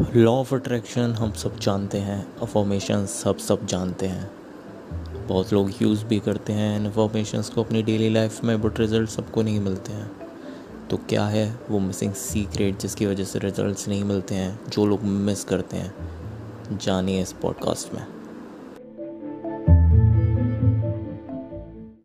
Law of attraction हम सब जानते हैं। अफॉर्मेशन सब सब जानते हैं। बहुत लोग यूज़ भी करते हैं इन अफॉर्मेशंस को अपनी डेली लाइफ में बट रिज़ल्ट सबको नहीं मिलते हैं। तो क्या है वो मिसिंग सीक्रेट जिसकी वजह से रिजल्ट्स नहीं मिलते हैं, जो लोग मिस करते हैं? जानिए इस पॉडकास्ट में।